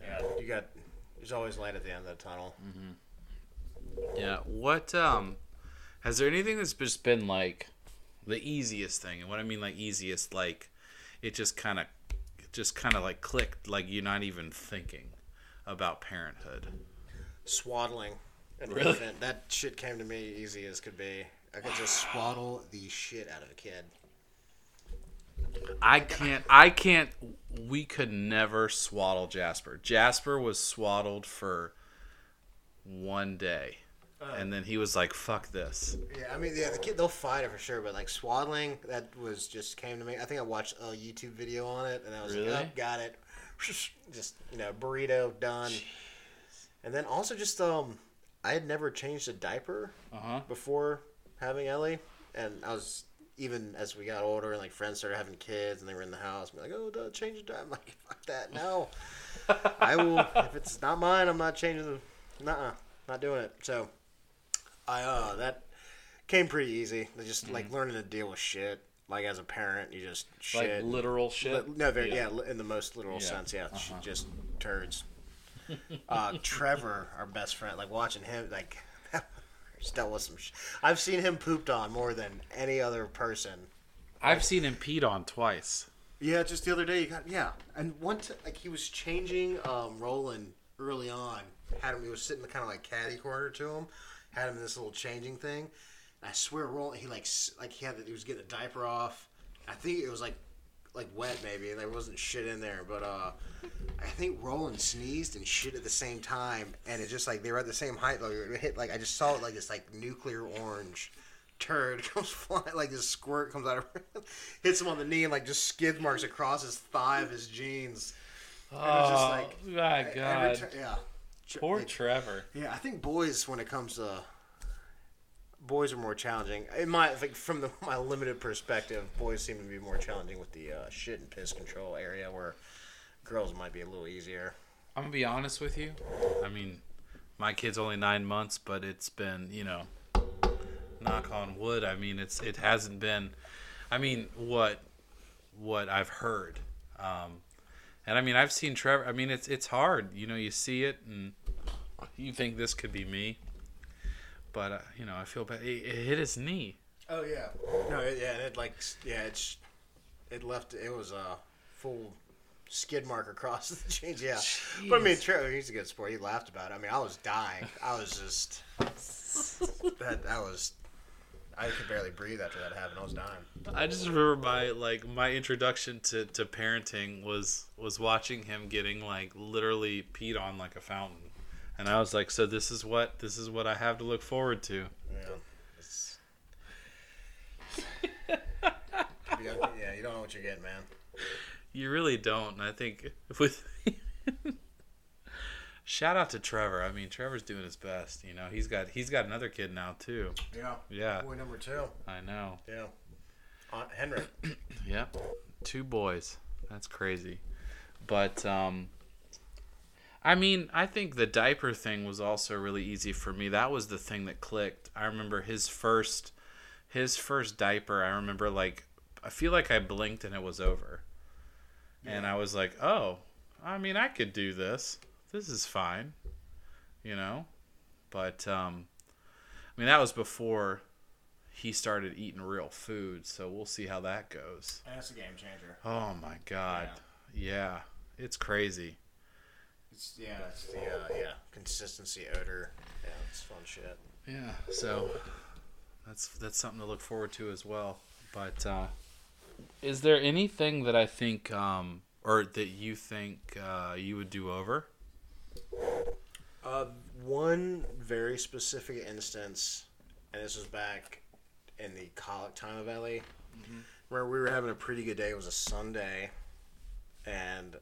yeah, you got there's always light at the end of the tunnel. Yeah. What um, has there anything that's just been like the easiest thing, and what I mean like easiest, like it just kind of, just kind of like clicked, like you're not even thinking about parenthood. Swaddling Really? that shit came to me easy as could be. I could just swaddle the shit out of a kid. I can't. I can't. We could never swaddle Jasper. Jasper was swaddled for one day, and then he was like, "Fuck this." Yeah, I mean, yeah, the kid they'll fight it for sure, but like swaddling, that was just came to me. I think I watched a YouTube video on it, and I was Really? like, oh, got it. Just you know, burrito done. And then also just um, I had never changed a diaper Uh huh. before having Ellie, and I was even as we got older and like friends started having kids and they were in the house, be like, oh, duh, change the diaper. I'm like, fuck that, no. I will if it's not mine, I'm not changing the. Nuh-uh, not doing it. So, I uh that came pretty easy. Just like learning to deal with shit. Like as a parent, you just Like shit. literal shit. Li- no, very yeah. li in the most literal Yeah, sense, yeah. uh-huh. Just turds. uh, Trevor, our best friend, like watching him, like that was some. Sh- I've seen him pooped on more than any other person. I've seen him peed on twice. Yeah, just the other day you got yeah, and one t- like he was changing um, Roland early on. Had him, he was sitting kind of like caddy corner to him. Had him in this little changing thing. And I swear, Roland, he like s- like he had he was getting a diaper off. I think it was like like wet maybe, and there wasn't shit in there. But uh, I think Roland sneezed and shit at the same time, and it just like they were at the same height. Like it hit like I just saw it like this like nuclear orange turd comes flying like this squirt comes out of hits him on the knee and like just skid marks across his thigh of his jeans. Oh, it was just like- my God. tur- yeah. Poor like, Trevor. yeah, I think boys when it comes to boys are more challenging. In my like from the, my limited perspective, boys seem to be more challenging with the uh, shit and piss control area where girls might be a little easier. I'm gonna be honest with you. I mean, my kid's only nine months, but it's been, you know, knock on wood. I mean, it's it hasn't been. I mean, what what I've heard, um, and I mean, I've seen Trevor. I mean, it's it's hard. You know, you see it and you think this could be me, but uh, you know, I feel bad. It, it hit his knee. Oh yeah. No, it, yeah, it like yeah, it's it left. It was a full skid mark across the jeans. Yeah, but I mean, true. he's a good sport. He laughed about it. I mean, I was dying. I was just that. That was. I could barely breathe after that happened. I was dying. I just remember my like my introduction to, to parenting was was watching him getting like literally peed on like a fountain, and I was like, so this is what this is what I have to look forward to. Yeah. You don't, yeah, you don't know what you're getting, man. You really don't. And I think with shout out to Trevor. I mean, Trevor's doing his best. You know, he's got he's got another kid now too. Yeah. Yeah, Boy number two. I know. Yeah. Aunt Henry. Yep. Two boys. That's crazy. But um I mean, I think the diaper thing was also really easy for me. That was the thing that clicked. I remember his first his first diaper. I remember like I feel like I blinked and it was over. And I was like, "Oh, I mean, I could do this. This is fine." You know? But um I mean, that was before he started eating real food, so we'll see how that goes. That's a game changer. Oh my god. yeah. Yeah. It's crazy. It's yeah, it's the uh, yeah consistency odor. Yeah, it's fun shit. Yeah. So that's that's something to look forward to as well. But uh is there anything that I think um or that you think uh you would do over? Uh, one very specific instance, and this was back in the colic time of Ellie, where we were having a pretty good day. It was a Sunday, and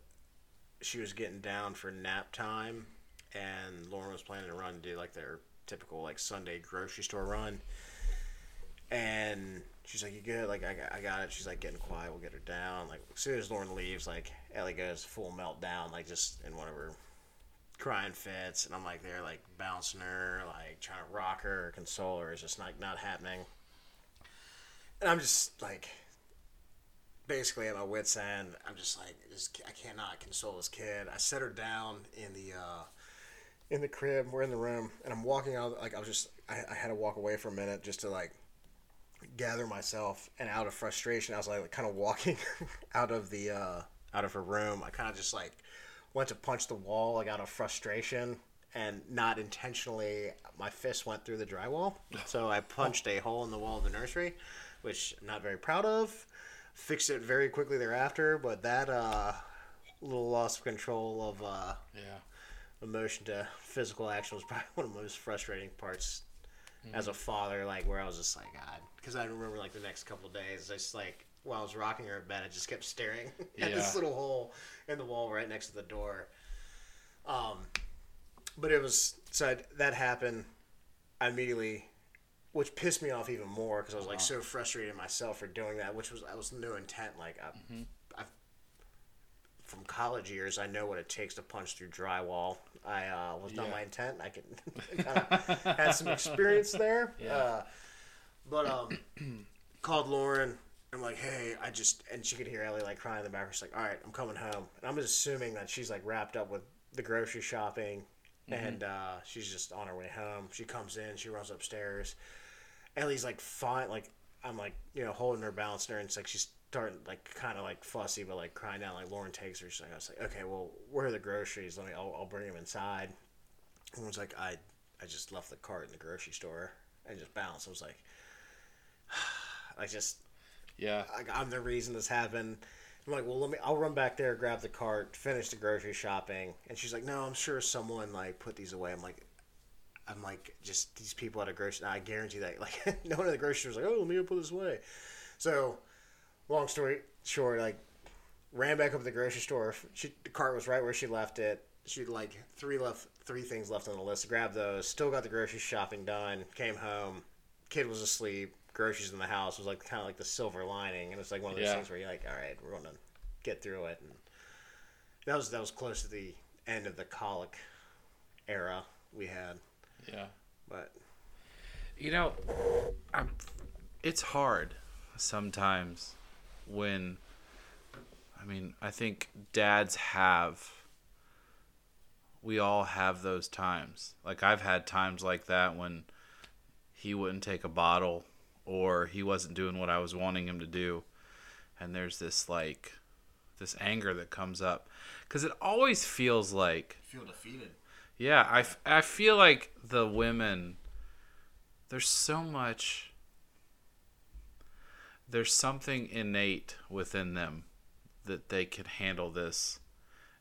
she was getting down for nap time, and Lauren was planning to run do like their typical like Sunday grocery store run. And she's like, "You good?" Like, I got, I got it. She's like, getting quiet. We'll get her down. Like, as soon as Lauren leaves, like Ellie goes full meltdown, like just in one of her crying fits, and I'm like there, like bouncing her, like trying to rock her, or console her. It's just like not happening. And I'm just like, basically at my wits end. I'm just like, I cannot console this kid. I set her down in the uh, in the crib. We're in the room, and I'm walking out. Like I was just, I, I had to walk away for a minute just to like gather myself. And out of frustration, I was like, kind of walking out of the uh, out of her room. I kind of just like went to punch the wall like out of frustration and not intentionally my fist went through the drywall so i punched a hole in the wall of the nursery which i'm not very proud of fixed it very quickly thereafter but that uh little loss of control of uh Yeah. emotion to physical action was probably one of the most frustrating parts as a father like where i was just like god because i remember like the next couple of days i just like while i was rocking her in bed i just kept staring at this little hole in the wall right next to the door. Um but it was so I, that happened I immediately which pissed me off even more because i was like so frustrated myself for doing that which was i was no intent like I, I from college years, I know what it takes to punch through drywall. I uh, was not my intent. I can had some experience there. Yeah. Uh, but um, called Lauren, I'm like, hey, I just, and she could hear Ellie like crying in the background. She's like, all right, I'm coming home. And I'm assuming that she's like wrapped up with the grocery shopping and uh, she's just on her way home. She comes in, she runs upstairs. Ellie's like fine, like I'm like you know holding her, balancing her, and it's like she's starting like kind of like fussy, but like crying out. Like Lauren takes her. She's like, I was like, okay, well, where are the groceries? Let me, I'll, I'll bring them inside. And was like, I, I just left the cart in the grocery store and just bounced. I was like, I just Yeah. like I'm the reason this happened. I'm like, well, let me. I'll run back there, grab the cart, finish the grocery shopping. And she's like, no, I'm sure someone like put these away. I'm like, I'm like, just these people at a grocery. I guarantee that like no one at the grocery store was like, oh, let me go put this away. So, long story short, like ran back up to the grocery store. She, the cart was right where she left it. She like three left, three things left on the list. Grabbed those. Still got the grocery shopping done. Came home. Kid was asleep. Groceries in the house was like kind of like the silver lining, and it's like one of those Yeah. things where you're like, all right, we're gonna get through it. And that was that was close to the end of the colic era we had, Yeah. but You know, I'm, it's hard sometimes when, I mean, I think dads have, we all have those times. Like, I've had times like that when he wouldn't take a bottle or he wasn't doing what I was wanting him to do. And there's this, like, this anger that comes up. Because it always feels like, feel defeated. Yeah, I, f- I feel like the women, there's so much, there's something innate within them that they can handle this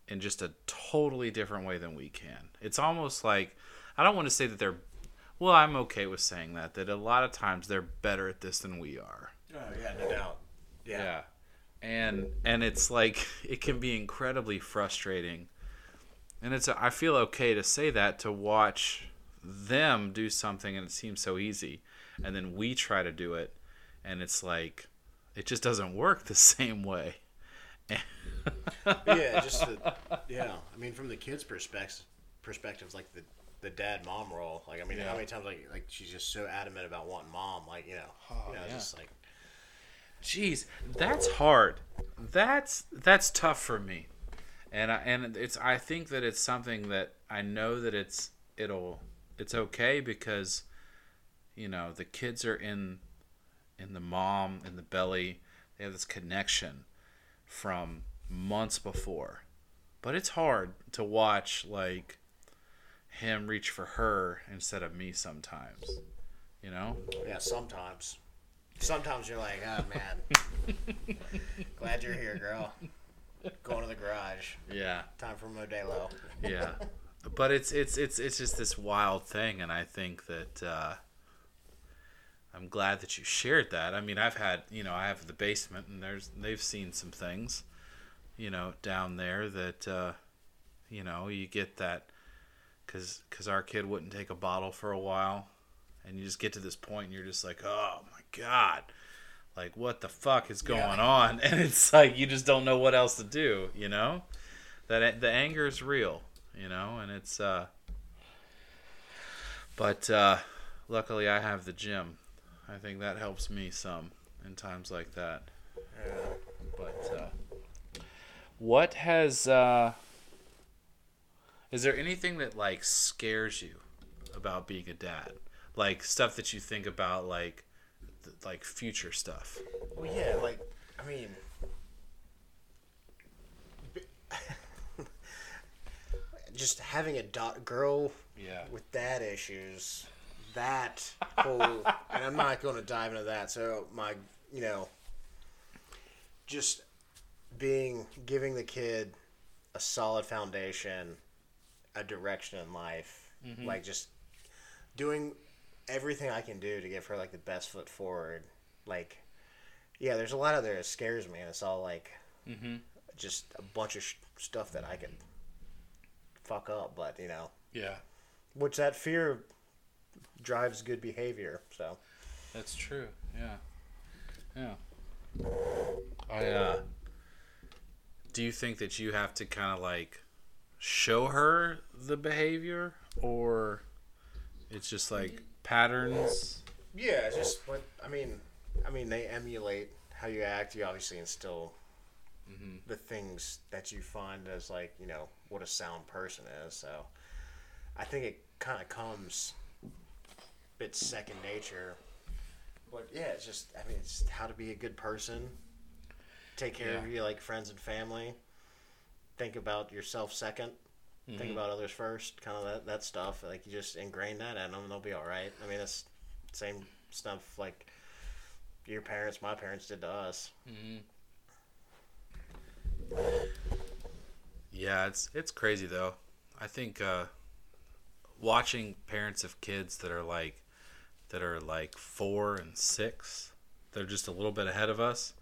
in just a totally different way than we can. It's almost like, I don't want to say that they're, well, I'm okay with saying that, that a lot of times they're better at this than we are. Oh yeah, no doubt. Yeah. And and it's like it can be incredibly frustrating. And it's I feel okay to say that to watch them do something and it seems so easy and then we try to do it and it's like it just doesn't work the same way. yeah, just the, yeah. I mean, from the kids' perspective, perspectives, like the the dad mom role. Like, I mean, Yeah. how many times like like she's just so adamant about wanting mom. Like, you know, oh, you know, yeah. just like Jeez, that's hard. That's that's tough for me, and I, and it's I think that it's something that I know that it's it'll it's okay because, you know, the kids are in, in the mom in the belly. They have this connection, from months before, but it's hard to watch like, him reach for her instead of me sometimes, you know. yeah. Sometimes, sometimes you're like, oh man, glad you're here, girl. Going to the garage. Yeah. Time for Modelo. yeah but it's it's it's it's just this wild thing and i think that uh i'm glad that you shared that i mean i've had you know i have the basement and there's they've seen some things you know down there that uh you know you get that because because our kid wouldn't take a bottle for a while and you just get to this point and you're just like oh my god like what the fuck is going Yeah. on? And it's like you just don't know what else to do you know? That the anger is real you know? And it's uh but uh luckily i have the gym. I think that helps me some in times like that. Yeah. but uh what has uh is there anything that like scares you about being a dad? Like stuff that you think about like like future stuff Well, yeah, like I mean, just having a da- girl yeah with dad issues, that whole, and I'm not going to dive into that. So my, you know, just being giving the kid a solid foundation, a direction in life, mm-hmm. like just doing everything I can do to give her like the best foot forward. Like, yeah, there's a lot of there that scares me, and it's all like mm-hmm. just a bunch of sh- stuff that I can fuck up, but you know, yeah which that fear drives good behavior. So That's true. Yeah. Yeah. I uh do you think that you have to kind of like show her the behavior or it's just like patterns? yeah, it's just what I mean. I mean, they emulate how you act, you obviously instill Mm-hmm. the things that you find as like you know what a sound person is. So I think it kind of comes a bit second nature. But yeah, it's just I mean it's how to be a good person. Take care of Yeah. your like friends and family. Think about yourself 2nd Think about others first. Kind of that that stuff. Like you just ingrain that in them, they'll be all right. I mean that's same stuff like your parents, my parents did to us. Mhm. Yeah, it's it's crazy though. I think uh, watching parents of kids that are like that are like four and six, they're just a little bit ahead of us.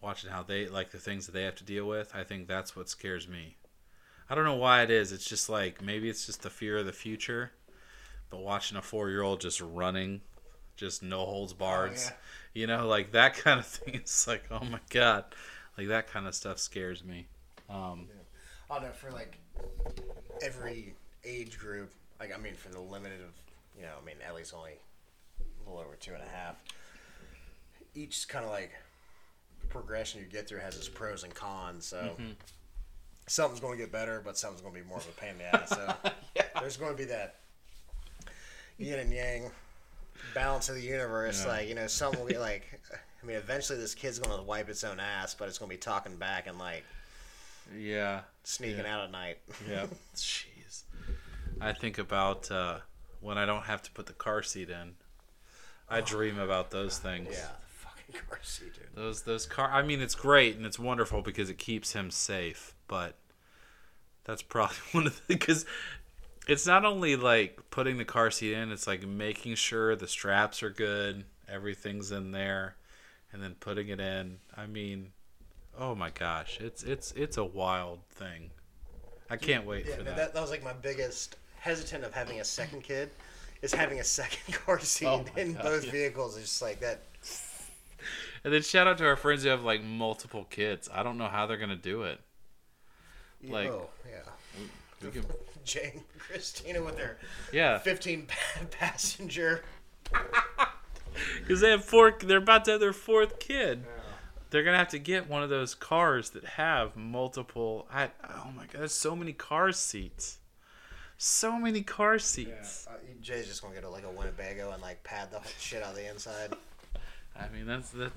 Watching how they like the things that they have to deal with, I think that's what scares me. I don't know why it is. It's just like maybe it's just the fear of the future. But watching a four year old just running, just no holds barred, yeah. you know, like that kind of thing. It's like, oh my god, like that kind of stuff scares me. Um, Oh no, for like every age group, like I mean, for the limited of you know, I mean, Ellie's only a little over two and a half. Each kind of like progression you get through has its pros and cons. So something's going to get better, but something's going to be more of a pain in the ass. So there's going to be that yin and yang balance of the universe. Yeah. Like you know, some will be like. I mean, eventually this kid's going to wipe its own ass, but it's going to be talking back and like yeah, sneaking Yeah. out at night. yeah. Jeez, I think about uh, when I don't have to put the car seat in. I dream about those things. Yeah, the fucking car seat, dude. Those those car. I mean, it's great and it's wonderful because it keeps him safe. But that's probably one of the because it's not only like putting the car seat in. It's like making sure the straps are good, everything's in there, and then putting it in. I mean, oh my gosh, it's it's it's a wild thing. I can't wait Yeah, for that. that. that was like my biggest hesitant of having a second kid is having a second car seat Oh in God, both yeah. vehicles. It's just like that. And then shout out to our friends who have like multiple kids. I don't know how they're gonna do it. Like- oh yeah, We can, Jane, and Christina with their yeah, 15 pa- passenger. because they have four. They're about to have their fourth kid. They're gonna have to get one of those cars that have multiple. I, oh my god, there's so many car seats. So many car seats. Uh, Jay's just gonna get a, like a Winnebago and like pad the shit out of the inside. I mean that's that.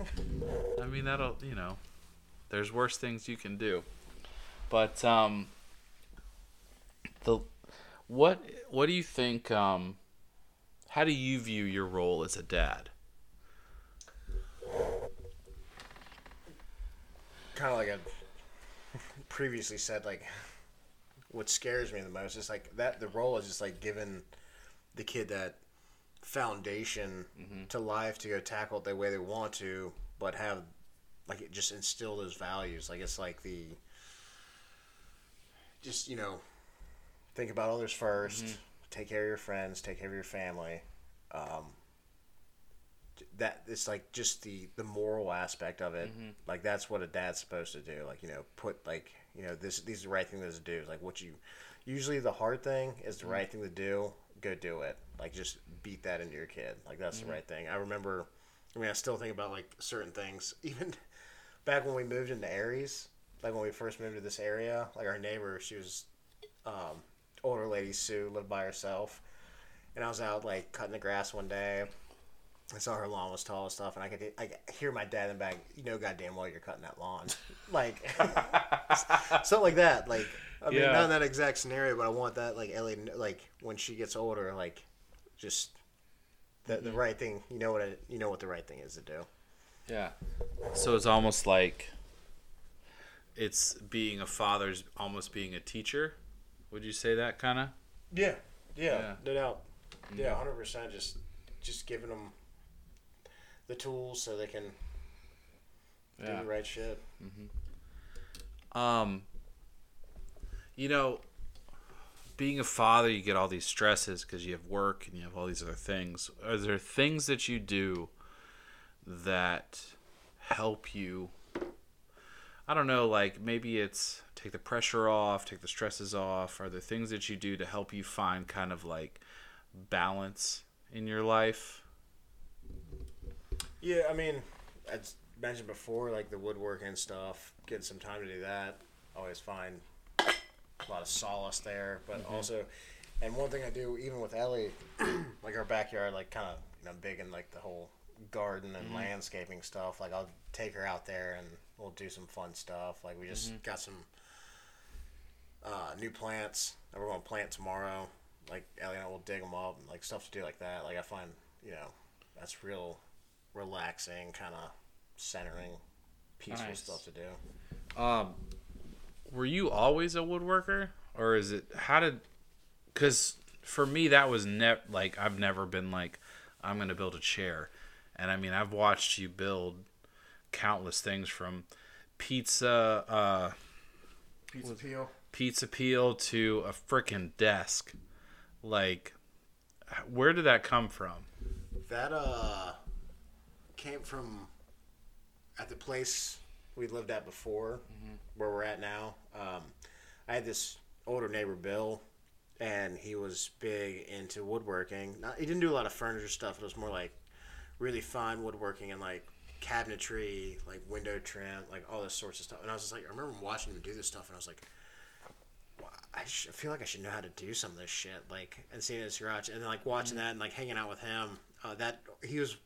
I mean that'll you know, there's worse things you can do, but um. The, what what do you think? Um, how do you view your role as a dad? kind of like I previously said, like what scares me the most is like that the role is just like giving the kid that foundation mm-hmm. to life to go tackle it the way they want to, but have like it just instill those values. Like it's like the just you know think about others 1st mm-hmm. take care of your friends, take care of your family. Um, that it's like just the the moral aspect of it. Mm-hmm. Like that's what a dad's supposed to do. Like you know put like you know this these are the right things to do. Like what you usually the hard thing is the right thing to do go do it. Like just beat that into your kid. Like that's the right thing. I remember i mean i still think about like certain things. Even back when we moved into aries like when we first moved to this area like our neighbor she was um older lady sue lived by herself. And i was out like cutting the grass one day. I saw her lawn was tall and stuff, and I could I could hear my dad in the back. You know, goddamn well, you're cutting that lawn, like something like that. Like, I mean, Yeah. not in that exact scenario, but I want that like Ellie, like when she gets older, like just the the mm-hmm. right thing. You know what it, you know what the right thing is to do. Yeah. So it's almost like it's being a father's almost being a teacher. Would you say that kind of? Yeah, yeah, Yeah. no doubt. Mm-hmm. Yeah, hundred percent. Just just giving them the tools so they can do the right shit. Mm-hmm. Um, you know, being a father, you get all these stresses because you have work and you have all these other things. Are there things that you do that help you? I don't know, like maybe it's take the pressure off, take the stresses off. Are there things that you do to help you find kind of like balance in your life? Yeah, I mean, it's mentioned before, like the woodworking stuff, getting some time to do that, always find a lot of solace there. But also, and one thing I do, even with Ellie, like our backyard, like kind of, you know, big in like the whole garden and landscaping stuff. Like I'll take her out there and we'll do some fun stuff. Like we just got some uh, new plants that we're going to plant tomorrow. Like Ellie and I will dig them up and like stuff to do like that. Like I find, you know, that's real relaxing, kind of centering, peaceful Nice. stuff to do. Um, were you always a woodworker, or is it how did? Because for me, that was ne like I've never been like I'm gonna build a chair, and I mean I've watched you build countless things from pizza, uh, Pizza peel. pizza peel to a freaking desk. Like, where did that come from? That uh came from at the place we lived at before, where we're at now. Um, I had this older neighbor, Bill, and he was big into woodworking. Not, he didn't do a lot of furniture stuff. It was more like really fine woodworking and like cabinetry, like window trim, like all this sorts of stuff. And I was just like, I remember watching him do this stuff, and I was like, "Wow, I, sh- I feel like I should know how to do some of this shit. Like, and seeing his garage, and then like watching that and like hanging out with him. Uh, that he was,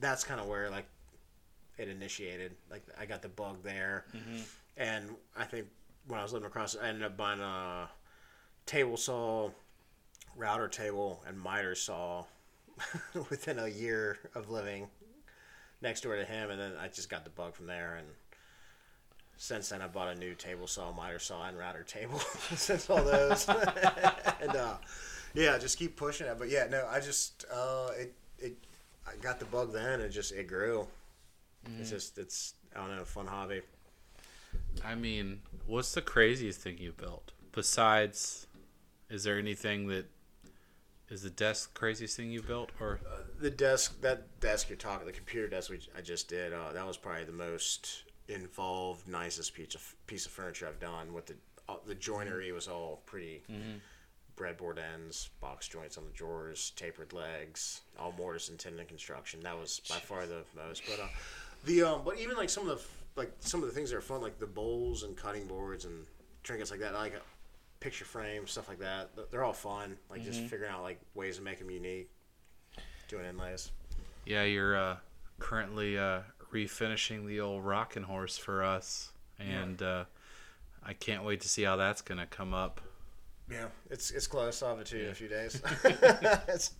that's kind of where like it initiated. Like, I got the bug there, and I think when I was living across, I ended up buying a table saw, router table, and miter saw within a year of living next door to him, and then I just got the bug from there. And since then, I bought a new table saw, miter saw, and router table. since all those, and uh, yeah, just keep pushing it. But yeah, no, I just uh, it it I got the bug then, and just it grew. It's just it's I don't know, fun hobby. I mean, what's the craziest thing you built? Besides, is there anything that is the desk the craziest thing you built, or The desk, that desk you're talking, the computer desk we, I just did, uh, that was probably the most involved, nicest piece of piece of furniture I've done. With the uh, the joinery was all pretty breadboard ends, box joints on the drawers, tapered legs, all mortise and tenon construction. That was by far the most. But uh, the um, but even like some of the like some of the things that are fun, like the bowls and cutting boards and trinkets like that, like a picture frame stuff like that. They're all fun. Like just figuring out like ways to make them unique, doing inlays. yeah, you're uh, currently uh, refinishing the old rocking horse for us, and uh, I can't wait to see how that's gonna come up. Yeah, it's it's close. I'll have it to you in a few days.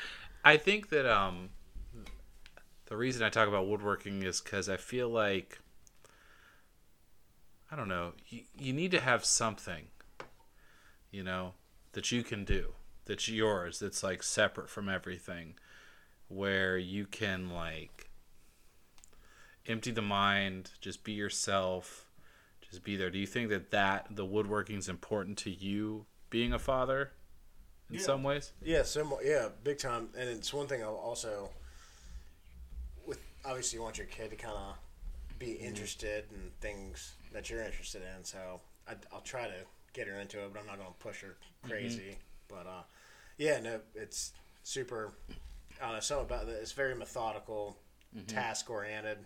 I think that um, the reason I talk about woodworking is because I feel like I don't know. You, you need to have something, you know, that you can do that's yours. That's like separate from everything, where you can like empty the mind, just be yourself, just be there. Do you think that that the woodworking is important to you being a father in Yeah. some ways? yeah, so yeah, big time. And it's one thing I'll also obviously you want your kid to kind of be mm-hmm. interested in things that you're interested in. So I, I'll try to get her into it, but I'm not going to push her mm-hmm. crazy. But uh, yeah, no, it's super. I don't know something about it. It's very methodical, mm-hmm. task oriented.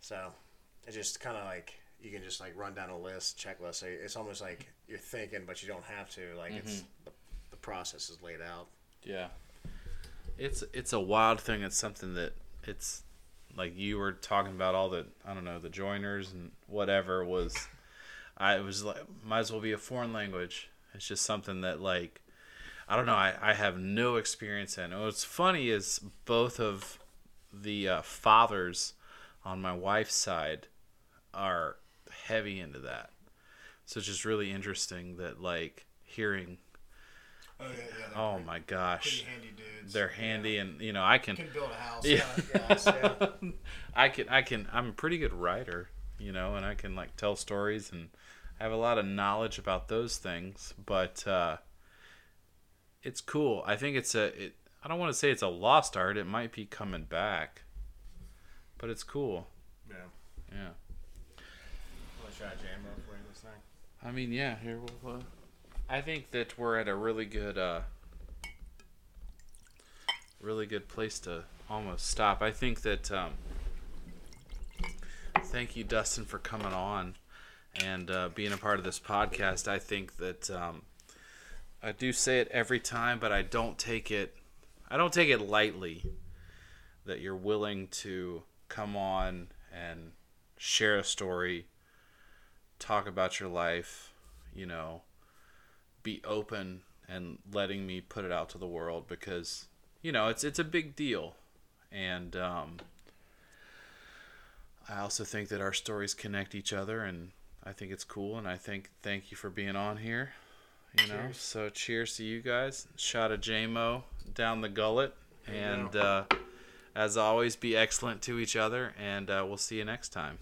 So it's just kind of like you can just like run down a list, checklist. So it's almost like you're thinking, but you don't have to. Like it's the, the process is laid out. Yeah. It's it's a wild thing. It's something that it's like you were talking about all the I don't know the joiners and whatever was. I was like might as well be a foreign language. It's just something that like I don't know. I, I have no experience in. And what's funny is both of the uh, fathers on my wife's side are heavy into that. So it's just really interesting that like hearing. Oh yeah, yeah. Oh my gosh handy dudes. they're handy and you know i can build a house. Yeah. yeah, yeah. i can i can i'm a pretty good writer you know and i can like tell stories and i have a lot of knowledge about those things but uh it's cool i think it's a it, i don't want to say it's a lost art it might be coming back but it's cool yeah. yeah to try a jam for you this thing? i mean yeah here we'll uh, i think that we're at a really good uh really good place to almost stop i think that um thank you, Dustin, for coming on and uh, being a part of this podcast. I think that um, I do say it every time, but I don't take it. I don't take it lightly that you're willing to come on and share a story, talk about your life, you know, be open and letting me put it out to the world because you know it's it's a big deal, and um, I also think that our stories connect each other, and I think it's cool. And I think thank you for being on here. You know, Cheers. so cheers to you guys. Shot of Jamo down the gullet, and uh, as always, be excellent to each other, and uh, we'll see you next time.